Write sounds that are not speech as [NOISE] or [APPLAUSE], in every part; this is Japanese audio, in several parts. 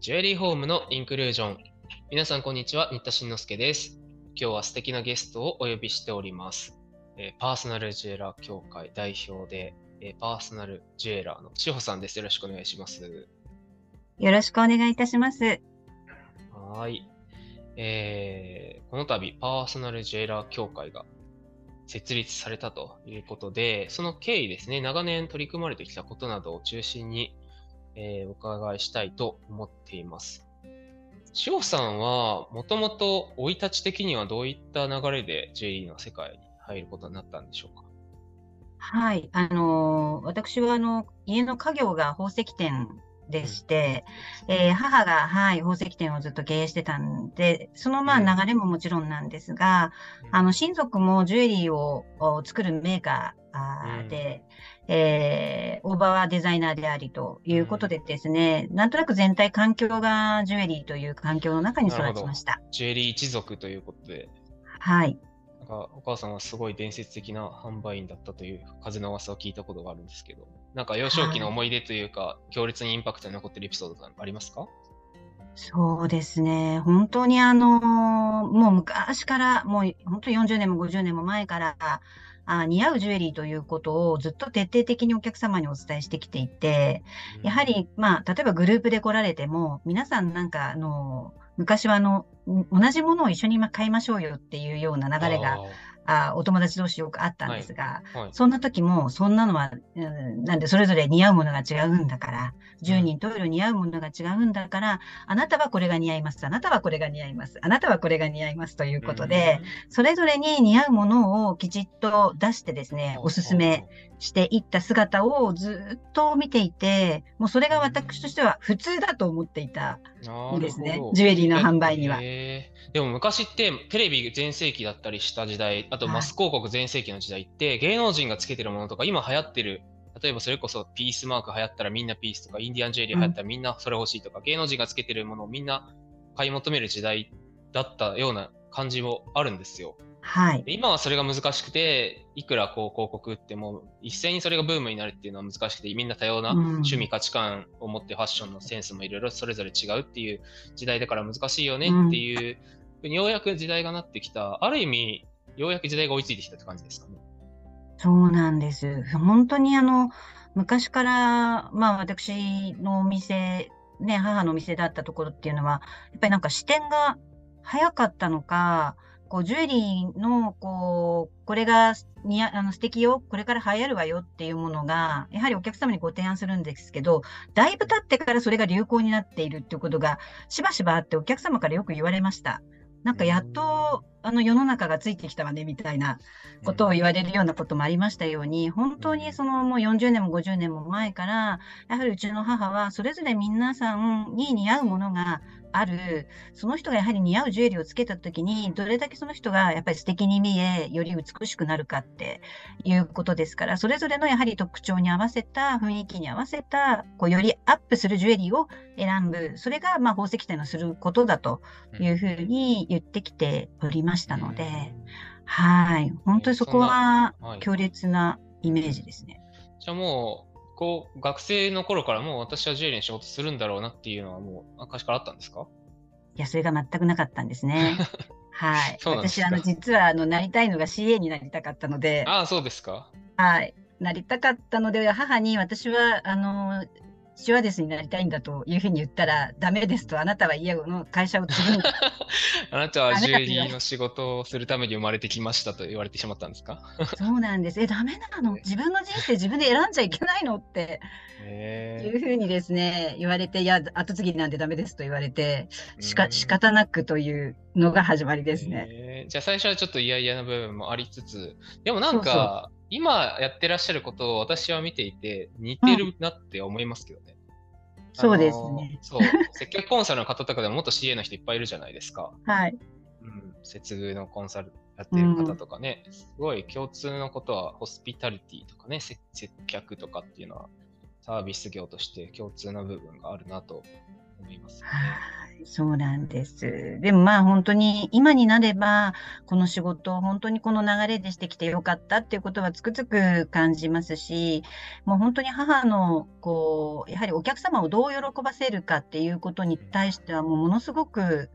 ジュエリーホームのインクルージョン。皆さん、こんにちは。新田慎之介です。今日は素敵なゲストをお呼びしております。えー、パーソナルジュエラー協会代表で、えー、パーソナルジュエラーの志保さんです。よろしくお願いします。よろしくお願いいたします。はい。えー、この度、パーソナルジュエラー協会が設立されたということで、その経緯ですね、長年取り組まれてきたことなどを中心にえー、お伺いしたいと思っています。塩さんは、もともと生い立ち的にはどういった流れで J リーの世界に入ることになったんでしょうか？はい、あのー、私はあの家の家業が宝石店でして、うん、えー、母が、はい、宝石店をずっと経営してたんで、そのまあ流れももちろんなんですが、うん、あの親族もジュエリーを作るメーカーで、えー、オーバーはデザイナーでありということでですね、うん、なんとなく全体環境がジュエリーという環境の中に育ちました。ジュエリー一族ということで。はい。なんかお母さんはすごい伝説的な販売員だったという風の噂を聞いたことがあるんですけど、なんか幼少期の思い出というか、はい、強烈にインパクトに残ってるエピソードがありますか？そうですね。本当にあの、もう昔から、もう本当に40年も50年も前から、あ似合うジュエリーということをずっと徹底的にお客様にお伝えしてきていて、やはり、まあ、例えばグループで来られても、皆さんなんか、あの、昔はあの、同じものを一緒に買いましょうよっていうような流れがあお友達同士よくあったんですが、はい。はい、そんな時も、そんなのは、うん、なんでそれぞれ似合うものが違うんだから、10人トイレ似合うものが違うんだから、あなたはこれが似合います、あなたはこれが似合います、あなたはこれが似合いますということで、それぞれに似合うものをきちっと出してですね、おすすめしていった姿をずっと見ていて、もうそれが私としては普通だと思っていたんですね、ジュエリーの販売には。でも昔ってテレビ全盛期だったりした時代、あとマス広告全盛期の時代って、芸能人がつけてるものとか、今流行ってる、例えばそれこそピースマーク流行ったらみんなピースとか、インディアンジュエリー流行ったらみんなそれ欲しいとか、芸能人がつけてるものをみんな買い求める時代だったような感じもあるんですよ。はい、今はそれが難しくて、いくらこう広告っても一斉にそれがブームになるっていうのは難しくて、みんな多様な趣味、価値観を持ってファッションのセンスもいろいろそれぞれ違うっていう時代だから難しいよねっていう、うん、ようやく時代がなってきた、ある意味、ようやく時代が追いついてきたって感じですかね。そうなんです。本当にあの、昔から、まあ私のお店、ね、母のお店だったところっていうのは、やっぱりなんか視点が早かったのか、こうジュエリーのこうこれがにあの素敵よこれから流行るわよっていうものがやはりお客様にご提案するんですけどだいぶ経ってからそれが流行になっているっていうことがしばしばあってお客様からよく言われました。なんかやっとあの世の中がついてきたわねみたいなことを言われるようなこともありましたように、本当にそのもう40年も50年も前から、やはりうちの母はそれぞれ皆さんに似合うものがある、その人がやはり似合うジュエリーをつけたときに、どれだけその人がやっぱり素敵に見え、より美しくなるかっていうことですから、それぞれのやはり特徴に合わせた、雰囲気に合わせた、こうよりアップするジュエリーを選ぶ、それがまあ宝石店のすることだというふうに言ってきておりましたので、はい、本当にそこは強烈なイメージですね。じゃあもうこう、学生の頃からもう私はジュエリーの仕事するんだろうなっていうのはもう昔からあったんですか？いや、それが全くなかったんですね。[LAUGHS] はい。私、あの、実は、あの、なりたいのが CA になりたかったので。ああ、そうですか。はい。なりたかったので、母に私は、あの、スチュワーデスになりたいんだというふうに言ったら、ダメですと、あなたは家の会社を継ぐ [LAUGHS] あなたはジュエリーの仕事をするために生まれてきましたと言われてしまったんですか？そうなんです。え、ダメなの？自分の人生自分で選んじゃいけないの？って。いうふうにですね、言われて、いや、後継ぎなんでダメですと言われて、しか仕方なくというのが始まりですね。じゃあ最初はちょっと嫌々な部分もありつつ、でもなんか、そうそう今やってらっしゃることを私は見ていて似てるなって思いますけどね。うん、そうですね。そう。[LAUGHS] 接客コンサルの方とかでも元 CA の人いっぱいいるじゃないですか。はい。うん、接遇のコンサルやってる方とかね、うん、すごい共通のことはホスピタリティとかね、接客とかっていうのはサービス業として共通の部分があるなと思います。はい、そうなんです。でもまあ本当に今になれば、この仕事を本当にこの流れでしてきてよかったっていうことはつくづく感じますし、もう本当に母のこう、やはりお客様をどう喜ばせるかっていうことに対してはもうものすごく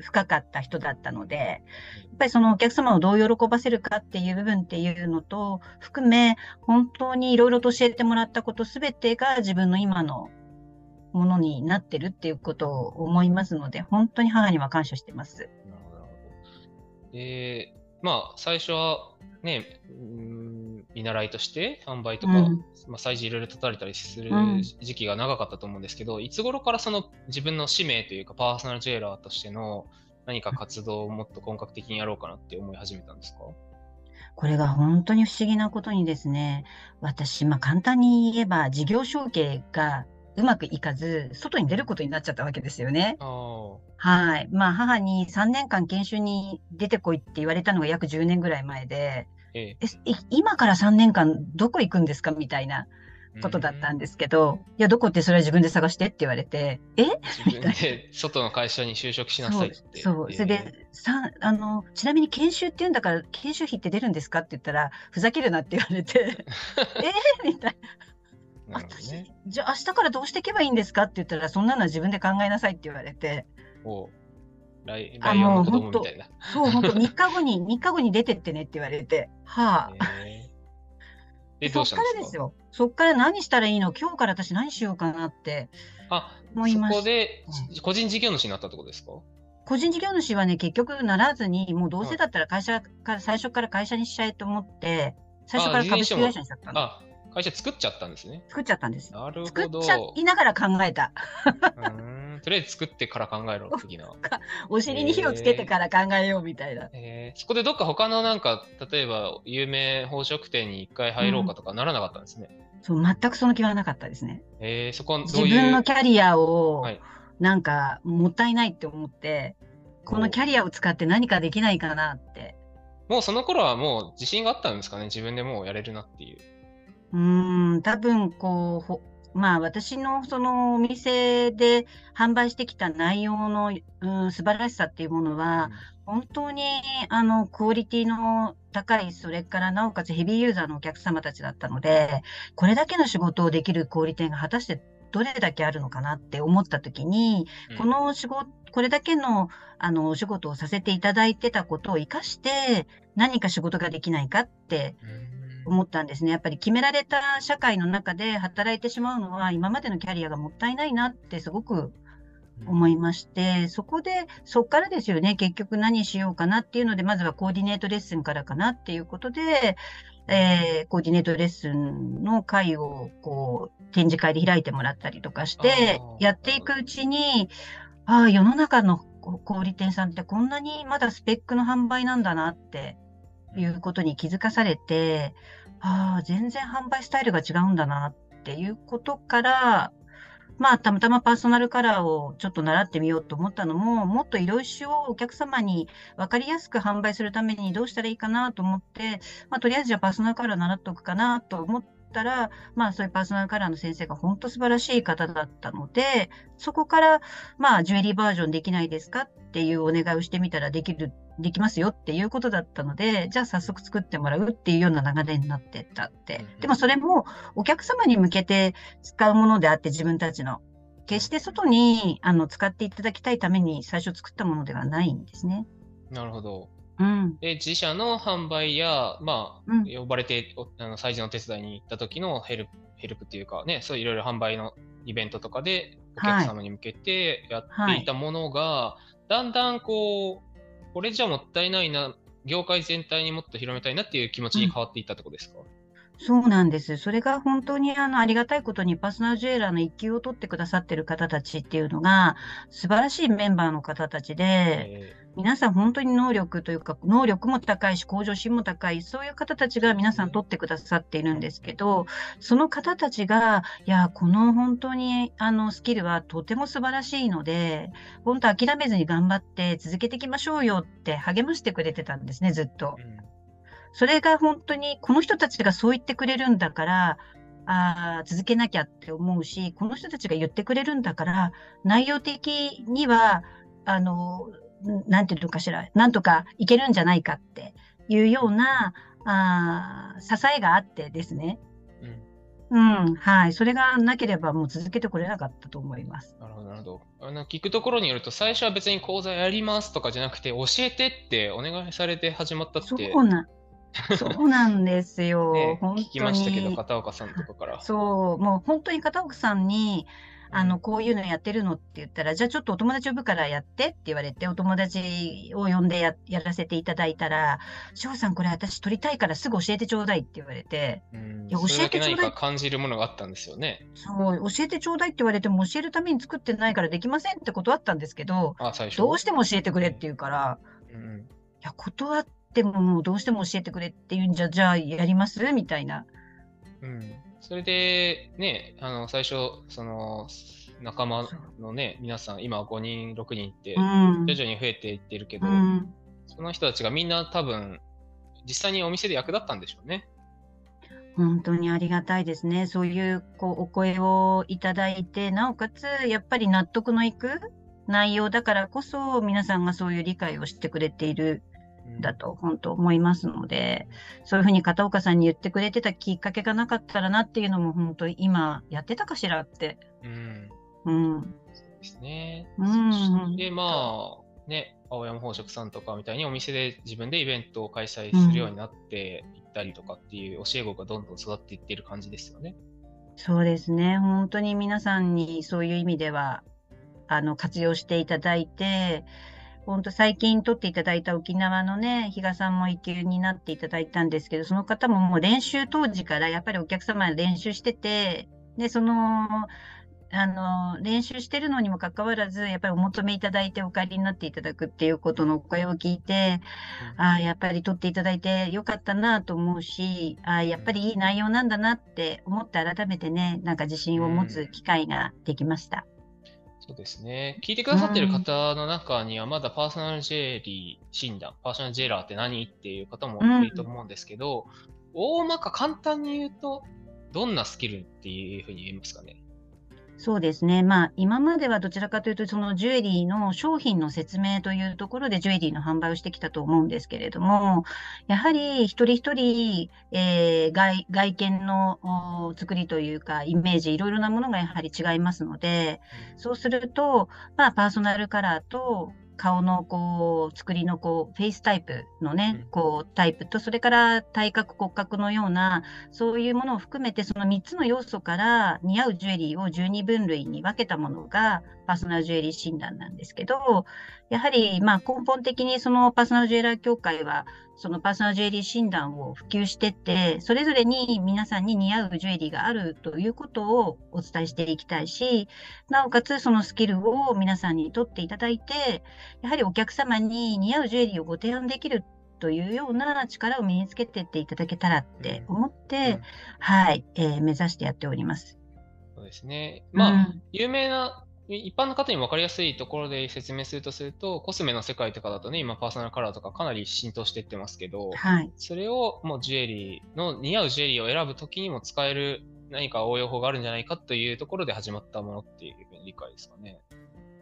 深かった人だったので、やっぱりそのお客様をどう喜ばせるかっていう部分っていうのと含め、本当にいろいろと教えてもらったことすべてが自分の今のものになってるっていうことを思いますので、本当に母には感謝してます。なるほど。で、まあ、最初はね、うーん見習いとして販売とか、うんまあ、催事いろいろ立たれたりするうん時期が長かったと思うんですけど、いつ頃からその自分の使命というか、パーソナルジェイラーとしての何か活動をもっと本格的にやろうかなって思い始めたんですか？これが本当に不思議なことにですね、私、まあ簡単に言えば事業承継がうまくいかず、外に出ることになっちゃったわけですよね。はい。まあ母に3年間研修に出てこいって言われたのが約10年ぐらい前で、ええい今から3年間どこ行くんですか？みたいなえ。ことだったんでですけど、いや、どこってそれは自分で探してって言われて、え？自分で外の会社に就職しなさいって。そう、それで、さ、あの、ちなみに研修って言うんだから、研修費って出るんですか？って言ったら、ふざけるなって言われて、[LAUGHS] え？ーみたいな。ね。、じゃあ明日からどうしていけばいいんですかって言ったら、そんなのは自分で考えなさいって言われて、おうライあライオンの子供みたいな。そう、本当 [LAUGHS] 3日後に、3日後に出てってねって言われて、はあ。ええで、そっかからですよ。そっから何したらいいの？今日から私何しようかなってあ、思いましそこで個人事業主になったってことですか？個人事業主はね、結局ならずに、もうどうせだったら会社から、最初から会社にしちゃえと思って、最初から株式会社にしちゃったの。あ、会社作っちゃったんですね。作っちゃったんです。なる作ほど。っちゃいながら考えた。うーんとりあえず作ってから考えろ、次の。お尻に火をつけてから考えようみたいな。えーそこでどっか他のなんか、例えば有名宝飾店に一回入ろうかとかならなかったんですね。そう、全くその気はなかったですね。えーそこ自。分のキャリアをはい、なんか、もったいないって思って、このキャリアを使って何かできないかなって。もうその頃はもう自信があったんですかね。自分でもうやれるなっていう。うーん、多分こうほ、まあ私のそのお店で販売してきた内容の、うん、素晴らしさっていうものは、本当にあのクオリティの高い、それからなおかつヘビーユーザーのお客様たちだったので、これだけの仕事をできるクオリティが果たしてどれだけあるのかなって思ったときに、うん。この仕事、これだけのあのお仕事をさせていただいてたことを活かして、何か仕事ができないかってうん思ったんですね。やっぱり決められた社会の中で働いてしまうのは、今までのキャリアがもったいないなってすごく思いまして、そこで、そっからですよね、結局何しようかなっていうので、まずはコーディネートレッスンからかなっていうことで、えーコーディネートレッスンの会をこう展示会で開いてもらったりとかしてやっていくうちに、ああ、世の中のこ小売店さんってこんなにまだスペックの販売なんだなっていうことに気づかされて、ああ、全然販売スタイルが違うんだなっていうことから、まあ、たまたまパーソナルカラーをちょっと習ってみようと思ったのも、もっと色紙をお客様に分かりやすく販売するためにどうしたらいいかなと思って、まあ、とりあえずじゃあパーソナルカラー習っておくかなと思ったら、まあ、そういうパーソナルカラーの先生が本当素晴らしい方だったので、そこから、まあ、ジュエリーバージョンできないですかっていうお願いをしてみたらできる、できますよっていうことだったので、じゃあ早速作ってもらうっていうような流れになってったって。でもそれもお客様に向けて使うものであって自分たちの。決して外にあの使っていただきたいために最初作ったものではないんですね。なるほど。うん。で、自社の販売や、まあ、うん呼ばれておあの催事の手伝いに行った時のヘルプ、ヘルプっていうかね、そういろいろ販売のイベントとかでお客様に向けてやっていたものが、だんだんこう、これじゃもったいないな、業界全体にもっと広めたいなっていう気持ちに変わっていったってことですか、そうなんです。それが本当にあのありがたいことにパーソナルジュエラーの一級を取ってくださってる方たちっていうのが素晴らしいメンバーの方たちで、え皆さん本当に能力というか、能力も高いし、向上心も高い、そういう方たちが皆さん取ってくださっているんですけど、その方たちが、いや、この本当にあのスキルはとても素晴らしいので、本当諦めずに頑張って続けていきましょうよって励ましてくれてたんですね、ずっと。それが本当に、この人たちがそう言ってくれるんだから、あー続けなきゃって思うし、この人たちが言ってくれるんだから、内容的には、あの、んなんていうのかしら、なんとかいけるんじゃないかっていうような、あー支えがあってですね。うんうん、はい。それがなければもう続けてこれなかったと思います。なるほど、なるほど。あの聞くところによると、最初は別に講座やりますとかじゃなくて、教えてってお願いされて始まったって、そうな、そうなんですよ。[LAUGHS] ね、本当に。聞きましたけど、片岡さんとかから。そう、もう本当に片岡さんに、あの、うんこういうのやってるのって言ったら、じゃあちょっとお友達呼ぶからやってって言われて、お友達を呼んでややらせていただいたら、翔さんこれ私撮りたいからすぐ教えてちょうだいって言われて、うんいや教えてちょうだい感じるものがあったんですよね。そう、教えてちょうだいって言われても教えるために作ってないからできませんって断ったんですけど、あ、最初。どうしても教えてくれって言うから、うんいや、断ってももうどうしても教えてくれって言うんじゃ、じゃあやります？みたいな。うん。それで、ね、あの、最初、その、仲間のね、皆さん、今5人、6人ってう、ん。徐々に増えていってるけど、うん。その人たちがみんな多分、実際にお店で役立ったんでしょうね。本当にありがたいですね。そういうこうお声をいただいて、なおかつやっぱり納得のいく内容だからこそ、皆さんがそういう理解をしてくれているだと本当思いますので、そういうふうに片岡さんに言ってくれてたきっかけがなかったらなっていうのも本当に今やってたかしらって。うん。うん。そうですね。うんそして、まあ、ね、青山宝飾さんとかみたいにお店で自分でイベントを開催するようになっていったりとかっていう教え子がどんどん育っていっている感じですよね。そうですね。本当に皆さんにそういう意味では、あの、活用していただいて、本当最近撮っていただいた沖縄のね、比嘉さんも一級になっていただいたんですけど、その方ももう練習当時からやっぱりお客様練習してて、で、その、あの、練習してるのにもかかわらず、やっぱりお求めいただいてお帰りになっていただくっていうことのお声を聞いて、ああ、やっぱり撮っていただいてよかったなと思うし、ああ、やっぱりいい内容なんだなって思って改めてね、なんか自信を持つ機会ができました。そうですね。聞いてくださってる方の中には、まだパーソナルジェリー診断、パーソナルジェラーって何っていう方もいると思うんですけど、大まか簡単に言うと、どんなスキルっていうふうに言えますかね？そうですね。まあ、今まではどちらかというと、そのジュエリーの商品の説明というところでジュエリーの販売をしてきたと思うんですけれども、やはり一人一人、えー外外見のお作りというか、イメージ、いろいろなものがやはり違いますので、そうすると、まあ、パーソナルカラーと、顔のこう作りのこうフェイスタイプのねうん、こうタイプと、それから体格骨格のような、そういうものを含めて、その3つの要素から似合うジュエリーを12分類に分けたものがパーソナルジュエリー診断なんですけど、やはりまあ根本的にそのパーソナルジュエラー協会は、そのパーソナルジュエリー診断を普及してって、それぞれに皆さんに似合うジュエリーがあるということをお伝えしていきたいし、なおかつそのスキルを皆さんに取っていただいて、やはりお客様に似合うジュエリーをご提案できるというような力を身につけていっていただけたらって思って、うんはい、えー目指してやっております。そうですね。まあ、うん有名な、い一般の方にも分かりやすいところで説明するとすると、コスメの世界とかだとね、今パーソナルカラーとかかなり浸透していってますけど、はい。それをもうジュエリーの似合うジュエリーを選ぶときにも使える何か応用法があるんじゃないかというところで始まったものっていう理解ですかね。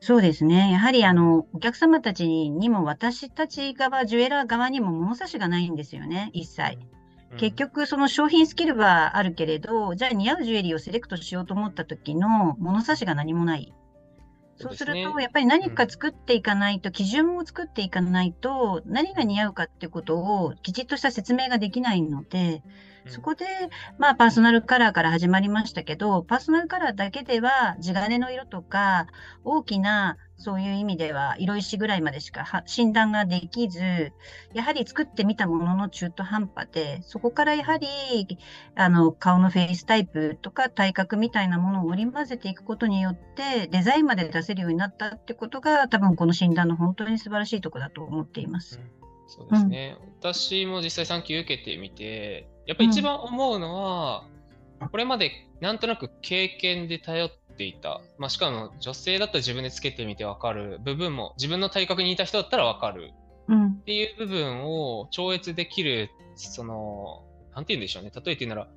そうですね。やはりあの、お客様たちにも私たち側、ジュエラー側にも物差しがないんですよね、一切。うん結、局、その商品スキルはあるけれど、じゃあ似合うジュエリーをセレクトしようと思った時の物差しが何もない。そうすると、やっぱり何か作っていかないと、基準を作っていかないと、何が似合うかってことをきちっとした説明ができないので、うんそこで、まあ、パーソナルカラーから始まりましたけど、パーソナルカラーだけでは、地金の色とか、大きな、そういう意味では、色石ぐらいまでしかは診断ができず、やはり作ってみたものの中途半端で、そこからやはり、あの、顔のフェイスタイプとか体格みたいなものを織り交ぜていくことによって、デザインまで出せるようになったってことが、多分この診断の本当に素晴らしいところだと思っています。そうですね。私も実際3級受けてみて、やっぱ一番思うのは、これまでなんとなく経験で頼っていた、まあ、しかも女性だったら自分でつけてみてわかる部分も、自分の体格に似た人だったらわかるうんっ。ていう部分を超越できる、その、なんて言うんでしょうね。例えて言うなら、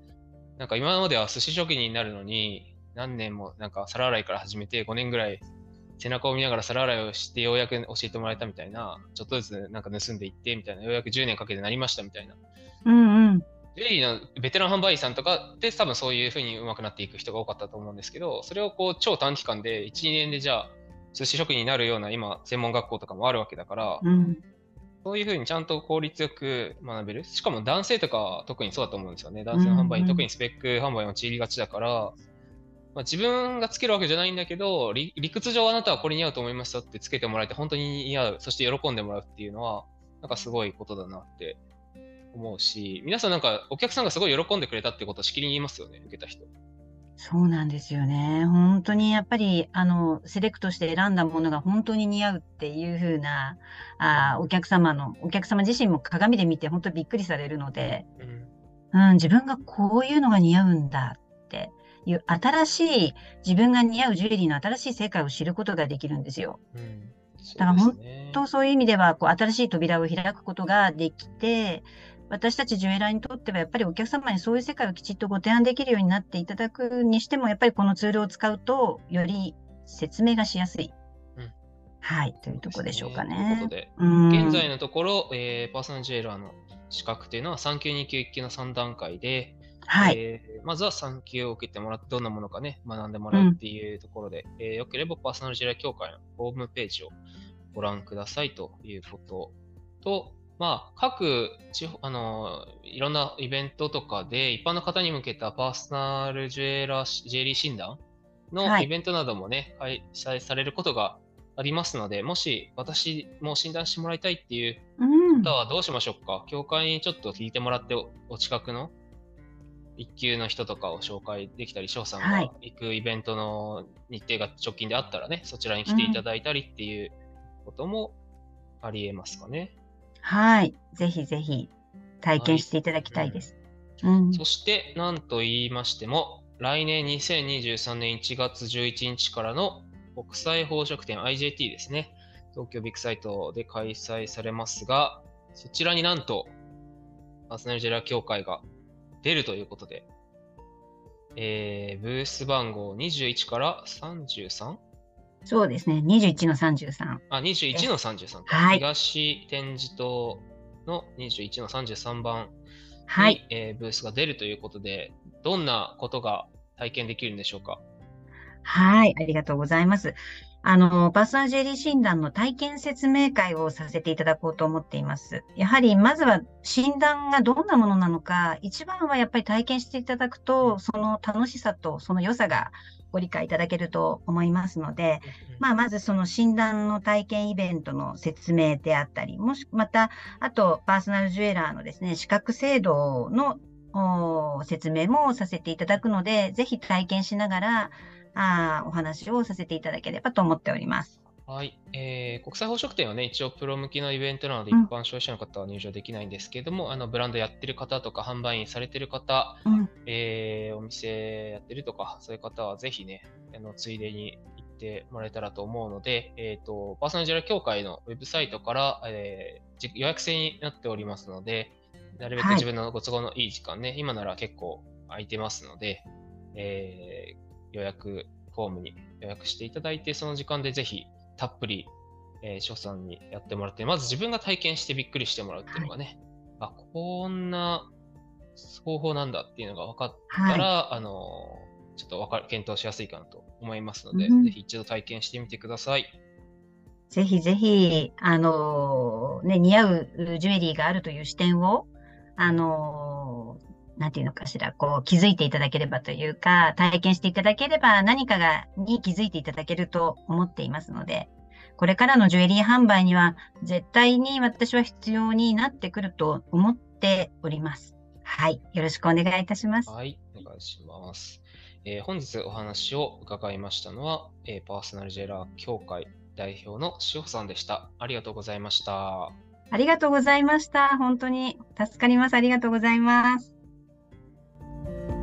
なんか今までは寿司職人になるのに、何年もなんか皿洗いから始めて5年ぐらい背中を見ながら皿洗いをしてようやく教えてもらえたみたいな、ちょっとずつなんか盗んでいってみたいな、ようやく10年かけてなりましたみたいな。うんうん。ジュエリーのベテラン販売員さんとかって多分そういうふうに上手くなっていく人が多かったと思うんですけど、それをこう超短期間で1、2年でじゃあ寿司職人になるような今専門学校とかもあるわけだから、うん。そういうふうにちゃんと効率よく学べる。しかも男性とかは特にそうだと思うんですよね。男性の販売員、うんうん特にスペック販売に陥りがちだから、まあ、自分がつけるわけじゃないんだけど、理理屈上あなたはこれ似合うと思いますよってつけてもらえて本当に似合う、そして喜んでもらうっていうのは、なんかすごいことだなって思うし、皆さんなんかお客さんがすごい喜んでくれたってことをしきりに言いますよね、受けた人。そうなんですよね。本当にやっぱり、あの、セレクトして選んだものが本当に似合うっていう風な、あーお客様の、お客様自身も鏡で見て本当びっくりされるので、うん。うん、自分がこういうのが似合うんだっていう新しい、自分が似合うジュエリーの新しい世界を知ることができるんですよ。うん。そうだからですね。とそういう意味では、こう、新しい扉を開くことができて、私たちジュエラーにとっては、やっぱりお客様にそういう世界をきちっとご提案できるようになっていただくにしても、やっぱりこのツールを使うと、より説明がしやすい。うんはい、というところでしょうかというこねと。で、うん現在のところ、えーパーソナルジュエラーの資格っていうのは3級、2級、1級の3段階で、はい、えーまずは3級を受けてもらって、どんなものかね、学んでもらうっていうところで、えーよければパーソナルジュエラー協会のホームページをご覧くださいということと、まあ、各地方、あのーいろんなイベントとかで、一般の方に向けたパーソナルジュエラーし、ジュエリー診断のはい。イベントなどもね、開催されることがありますので、もし私も診断してもらいたいっていううん。方はどうしましょうか？教会にちょっと聞いてもらっておお近くの一級の人とかを紹介できたり、翔さんはい。が行くイベントの日程が直近であったらね、そちらに来ていただいたりっていうこともありえますかね。はい、ぜひぜひ体験していただきたいです。うんそして、なんと言いましても、来年2023年1月11日からの国際宝飾展 IJT ですね。東京ビッグサイトで開催されますが、そちらになんと、パーソナルジェラー協会が出るということで、えーブース番号21から 33? そうですね、21の33。あ、21の33か。はい東展示棟の21の33番に、はい。えーブースが出るということで、どんなことが体験できるんでしょうか？はい、ありがとうございます。あの、パーソナルジュエリー診断の体験説明会をさせていただこうと思っています。やはり、まずは診断がどんなものなのか、一番はやっぱり体験していただくと、その楽しさとその良さがご理解いただけると思いますので、まあ、まずその診断の体験イベントの説明であったり、もし、また、あと、パーソナルジュエラーのですね、資格制度のお説明もさせていただくので、ぜひ体験しながら、あーお話をさせていただければと思っております。はい、えー国際宝飾展はね、一応プロ向きのイベントなので、うん。一般消費者の方は入場できないんですけども、あのブランドやってる方とか、販売員されてる方、うん、えーお店やってるとか、そういう方はぜひね、あのついでに行ってもらえたらと思うので、えっ、と、パーソナルジェラ協会のウェブサイトから、えーじ予約制になっておりますので、なるべくはい。自分のご都合のいい時間ね、今なら結構空いてますので、えー予約フォームに予約していただいて、その時間でぜひたっぷり、えー、翔さんにやってもらって、まず自分が体験してびっくりしてもらうっていうのがね、あ、こんな方法なんだっていうのが分かったら、あのちょっとわかる検討しやすいかなと思いますので、うんぜひ一度体験してみてください。ぜひぜひ、あのーね、似合うジュエリーがあるという視点を、あのーなんていうのかしら、こう気づいていただければというか、体験していただければ何かが、に気づいていただけると思っていますので、これからのジュエリー販売には絶対に私は必要になってくると思っております。はい。よろしくお願いいたします。はい、お願いします。えー本日お話を伺いましたのは、えーパーソナルジェラー協会代表の塩さんでした。ありがとうございました。ありがとうございました。本当に助かります。ありがとうございます。Thank you.